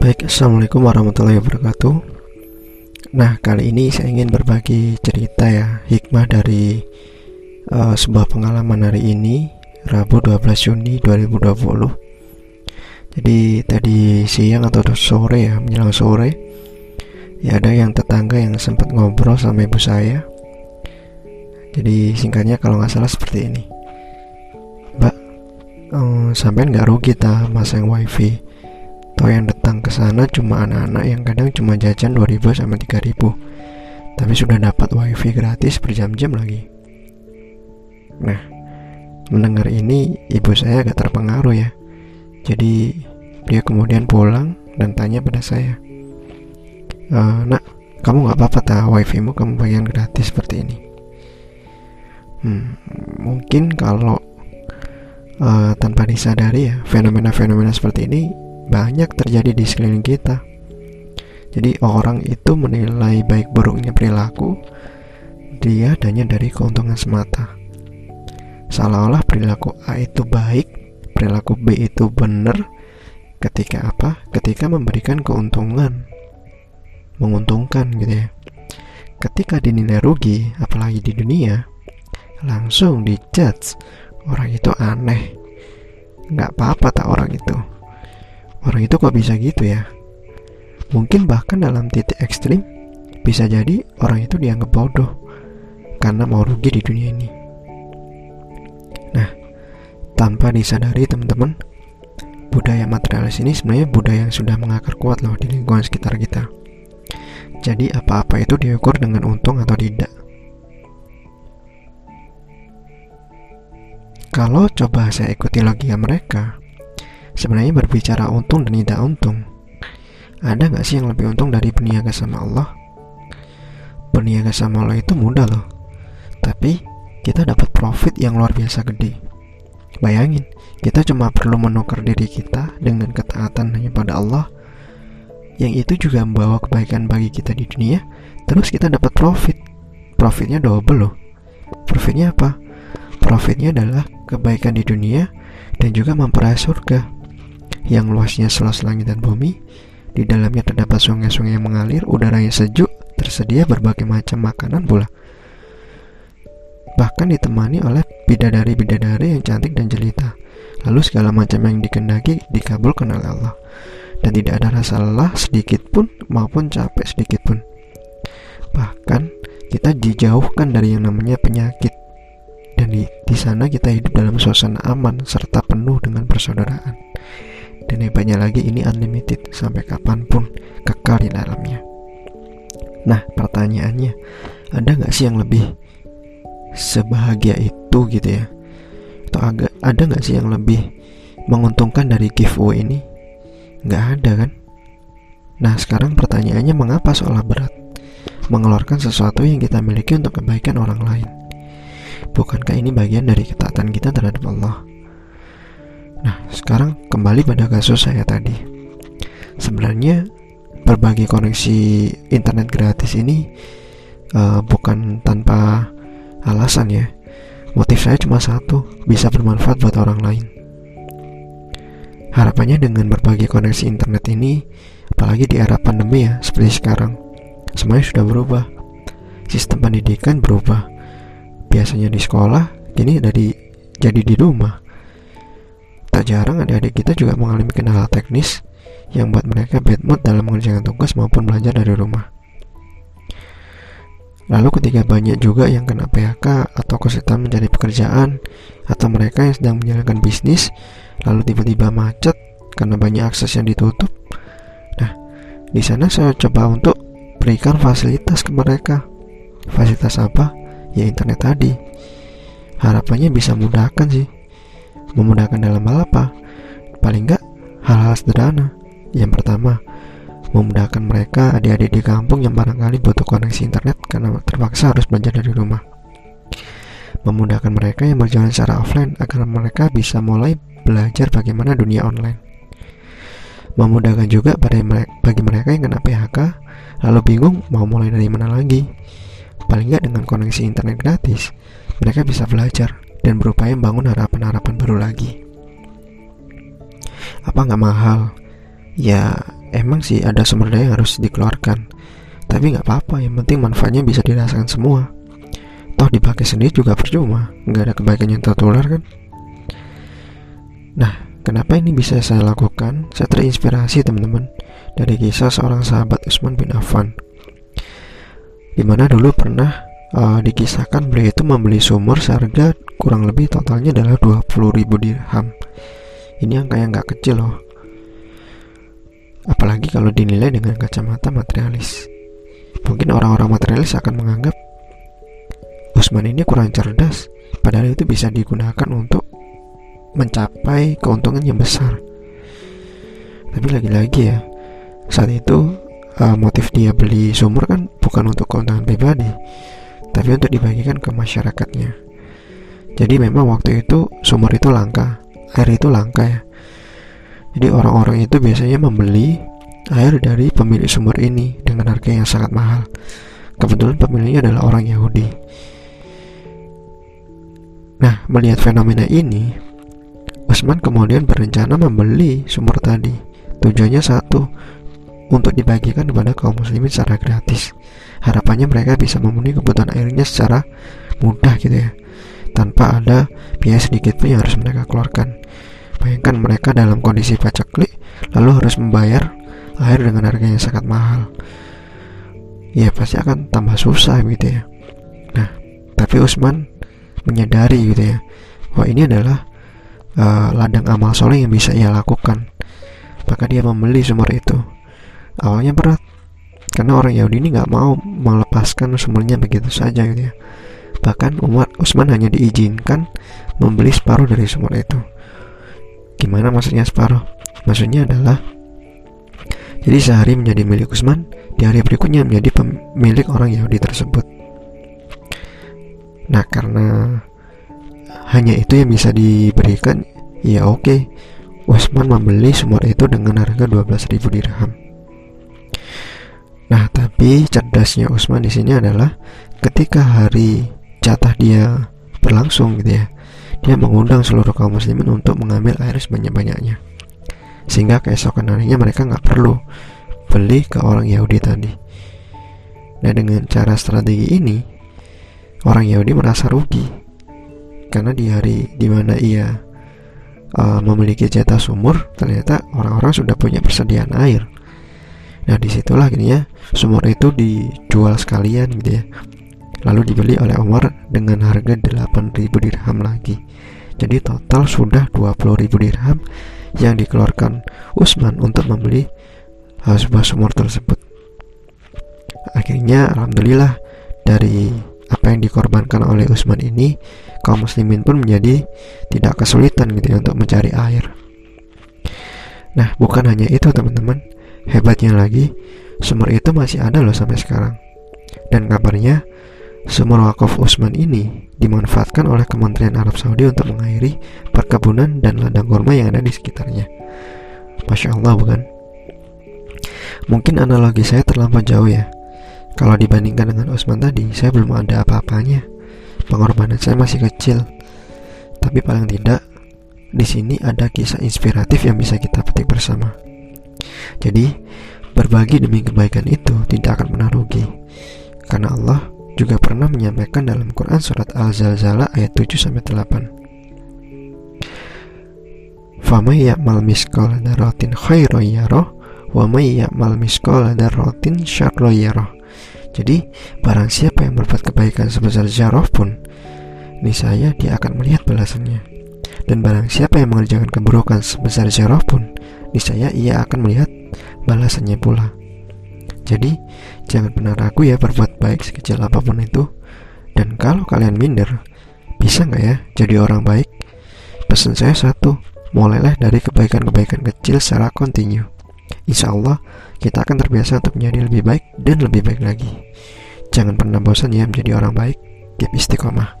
Baik, Assalamualaikum warahmatullahi wabarakatuh. Nah, kali ini saya ingin berbagi cerita ya Hikmah dari uh, sebuah pengalaman hari ini Rabu 12 Juni 2020 Jadi tadi siang atau sore ya, menjelang sore Ya ada yang tetangga yang sempat ngobrol sama ibu saya. Jadi singkatnya kalau nggak salah seperti ini. Mbak, um, sampai nggak rugi ta masang wifi Toh yang datang ke sana cuma anak-anak yang kadang cuma jajan 2000 sama 3000 Tapi sudah dapat wifi gratis berjam-jam lagi. Nah, mendengar ini ibu saya agak terpengaruh ya. Jadi dia kemudian pulang dan tanya pada saya e, Nak, kamu gak apa-apa tak wifi mu kamu bagian gratis seperti ini? Hmm, mungkin kalau uh, tanpa disadari ya fenomena-fenomena seperti ini banyak terjadi di sekeliling kita. Jadi orang itu menilai baik buruknya perilaku dia hanya dari keuntungan semata. Seolah-olah perilaku A itu baik, perilaku B itu benar ketika apa? Ketika memberikan keuntungan. Menguntungkan gitu ya. Ketika dinilai rugi, apalagi di dunia, langsung dijudge orang itu aneh. Nggak apa-apa tak orang itu Orang itu kok bisa gitu ya? Mungkin bahkan dalam titik ekstrim bisa jadi orang itu dianggap bodoh karena mau rugi di dunia ini. Nah, tanpa disadari teman-teman, budaya materialis ini sebenarnya budaya yang sudah mengakar kuat loh di lingkungan sekitar kita. Jadi apa-apa itu diukur dengan untung atau tidak. Kalau coba saya ikuti logika mereka, Sebenarnya berbicara untung dan tidak untung. Ada gak sih yang lebih untung dari berniaga sama Allah? Berniaga sama Allah itu mudah loh. Tapi kita dapat profit yang luar biasa gede. Bayangin, kita cuma perlu menukar diri kita dengan ketaatan hanya pada Allah Yang itu juga membawa kebaikan bagi kita di dunia Terus kita dapat profit. Profitnya double loh. Profitnya apa? Profitnya adalah kebaikan di dunia dan juga memperaih surga yang luasnya seluas langit dan bumi. Di dalamnya terdapat sungai-sungai yang mengalir, udara yang sejuk, tersedia berbagai macam makanan pula. Bahkan ditemani oleh bidadari-bidadari yang cantik dan jelita. Lalu segala macam yang dikendaki dikabulkan oleh Allah. Dan tidak ada rasa lelah sedikit pun maupun capek sedikit pun. Bahkan kita dijauhkan dari yang namanya penyakit dan di, di sana kita hidup dalam suasana aman serta penuh dengan persaudaraan. Dan hebatnya lagi ini unlimited sampai kapan pun kekal di dalamnya. Nah pertanyaannya ada nggak sih yang lebih sebahagia itu gitu ya? Atau agak ada nggak sih yang lebih menguntungkan dari giveaway ini? Nggak ada kan? Nah sekarang pertanyaannya mengapa seolah berat mengeluarkan sesuatu yang kita miliki untuk kebaikan orang lain? Bukankah ini bagian dari ketaatan kita terhadap Allah? Nah, sekarang kembali pada kasus saya tadi. Sebenarnya berbagi koneksi internet gratis ini uh, bukan tanpa alasan ya. Motif saya cuma satu, bisa bermanfaat buat orang lain. Harapannya dengan berbagi koneksi internet ini, apalagi di era pandemi ya, seperti sekarang, semuanya sudah berubah. Sistem pendidikan berubah. Biasanya di sekolah, kini dari jadi di rumah Tak jarang adik-adik kita juga mengalami kendala teknis yang buat mereka bad mood dalam mengerjakan tugas maupun belajar dari rumah. Lalu ketika banyak juga yang kena PHK atau kesulitan mencari pekerjaan atau mereka yang sedang menjalankan bisnis lalu tiba-tiba macet karena banyak akses yang ditutup. Nah, di sana saya coba untuk berikan fasilitas ke mereka. Fasilitas apa? Ya internet tadi. Harapannya bisa mudahkan sih Memudahkan dalam hal apa? Paling enggak hal-hal sederhana. Yang pertama, memudahkan mereka adik-adik di kampung yang barangkali butuh koneksi internet karena terpaksa harus belajar dari rumah. Memudahkan mereka yang berjalan secara offline agar mereka bisa mulai belajar bagaimana dunia online. Memudahkan juga bagi mereka yang kena PHK lalu bingung mau mulai dari mana lagi. Paling nggak dengan koneksi internet gratis, mereka bisa belajar dan berupaya membangun harapan-harapan baru lagi. Apa nggak mahal? Ya emang sih ada sumber daya yang harus dikeluarkan. Tapi nggak apa-apa yang penting manfaatnya bisa dirasakan semua. Toh dipakai sendiri juga percuma. Nggak ada kebaikan yang tertular kan? Nah kenapa ini bisa saya lakukan? Saya terinspirasi teman-teman dari kisah seorang sahabat Usman bin Affan. Di mana dulu pernah uh, dikisahkan beliau itu membeli sumur seharga kurang lebih totalnya adalah 20 ribu dirham. Ini angka yang nggak kecil loh. Apalagi kalau dinilai dengan kacamata materialis. Mungkin orang-orang materialis akan menganggap Usman ini kurang cerdas. Padahal itu bisa digunakan untuk mencapai keuntungan yang besar. Tapi lagi-lagi ya saat itu uh, motif dia beli sumur kan bukan untuk keuntungan pribadi tapi untuk dibagikan ke masyarakatnya. Jadi memang waktu itu sumur itu langka air itu langka ya. Jadi orang-orang itu biasanya membeli air dari pemilik sumur ini dengan harga yang sangat mahal. Kebetulan pemiliknya adalah orang Yahudi. Nah melihat fenomena ini Usman kemudian berencana membeli sumur tadi. Tujuannya satu untuk dibagikan kepada kaum muslimin secara gratis. Harapannya mereka bisa memenuhi kebutuhan airnya secara mudah gitu ya, tanpa ada biaya sedikit pun yang harus mereka keluarkan. Bayangkan mereka dalam kondisi paceklik, lalu harus membayar air dengan harga yang sangat mahal. Ya pasti akan tambah susah gitu ya. Nah, tapi Usman menyadari gitu ya, bahwa ini adalah uh, ladang amal soleh yang bisa ia lakukan. Maka dia membeli sumur itu awalnya berat. Karena orang Yahudi ini nggak mau melepaskan semuanya begitu saja gitu ya. Bahkan Umar Utsman hanya diizinkan membeli separuh dari sumur itu. Gimana maksudnya separuh? Maksudnya adalah jadi sehari menjadi milik Utsman di hari berikutnya menjadi pemilik orang Yahudi tersebut. Nah karena hanya itu yang bisa diberikan ya oke okay. Utsman membeli sumur itu dengan harga 12.000 dirham tapi cerdasnya Usman di sini adalah ketika hari jatah dia berlangsung gitu ya. Dia mengundang seluruh kaum muslimin untuk mengambil air sebanyak-banyaknya. Sehingga keesokan harinya mereka nggak perlu beli ke orang Yahudi tadi. Nah, dengan cara strategi ini, orang Yahudi merasa rugi. Karena di hari di mana ia uh, memiliki jatah sumur, ternyata orang-orang sudah punya persediaan air Nah di situlah akhirnya sumur itu dijual sekalian gitu ya. Lalu dibeli oleh Umar dengan harga 8000 dirham lagi. Jadi total sudah 20.000 dirham yang dikeluarkan Usman untuk membeli uh, sebuah sumur tersebut. Akhirnya Alhamdulillah dari apa yang dikorbankan oleh Usman ini kaum muslimin pun menjadi tidak kesulitan gitu ya untuk mencari air. Nah bukan hanya itu teman-teman Hebatnya lagi, sumur itu masih ada loh sampai sekarang. Dan kabarnya, sumur wakaf Usman ini dimanfaatkan oleh Kementerian Arab Saudi untuk mengairi perkebunan dan ladang kurma yang ada di sekitarnya. Masya Allah bukan? Mungkin analogi saya terlampau jauh ya. Kalau dibandingkan dengan Usman tadi, saya belum ada apa-apanya. Pengorbanan saya masih kecil. Tapi paling tidak, di sini ada kisah inspiratif yang bisa kita petik bersama. Jadi, berbagi demi kebaikan itu tidak akan pernah rugi. Karena Allah juga pernah menyampaikan dalam Quran surat Al-Zalzalah ayat 7 sampai 8. Famay ya'mal miskal daratin khairan yarah. Jadi, barang siapa yang berbuat kebaikan sebesar zarah pun, niscaya dia akan melihat balasannya. Dan barang siapa yang mengerjakan keburukan sebesar zarah pun, niscaya ia akan melihat balasannya pula. Jadi, jangan pernah ragu ya berbuat baik sekecil apa pun itu. Dan kalau kalian minder, bisa nggak ya jadi orang baik? Pesan saya satu, mulailah dari kebaikan-kebaikan kecil secara kontinu. Insya Allah, kita akan terbiasa untuk menjadi lebih baik dan lebih baik lagi. Jangan pernah bosan ya menjadi orang baik. Keep istiqomah.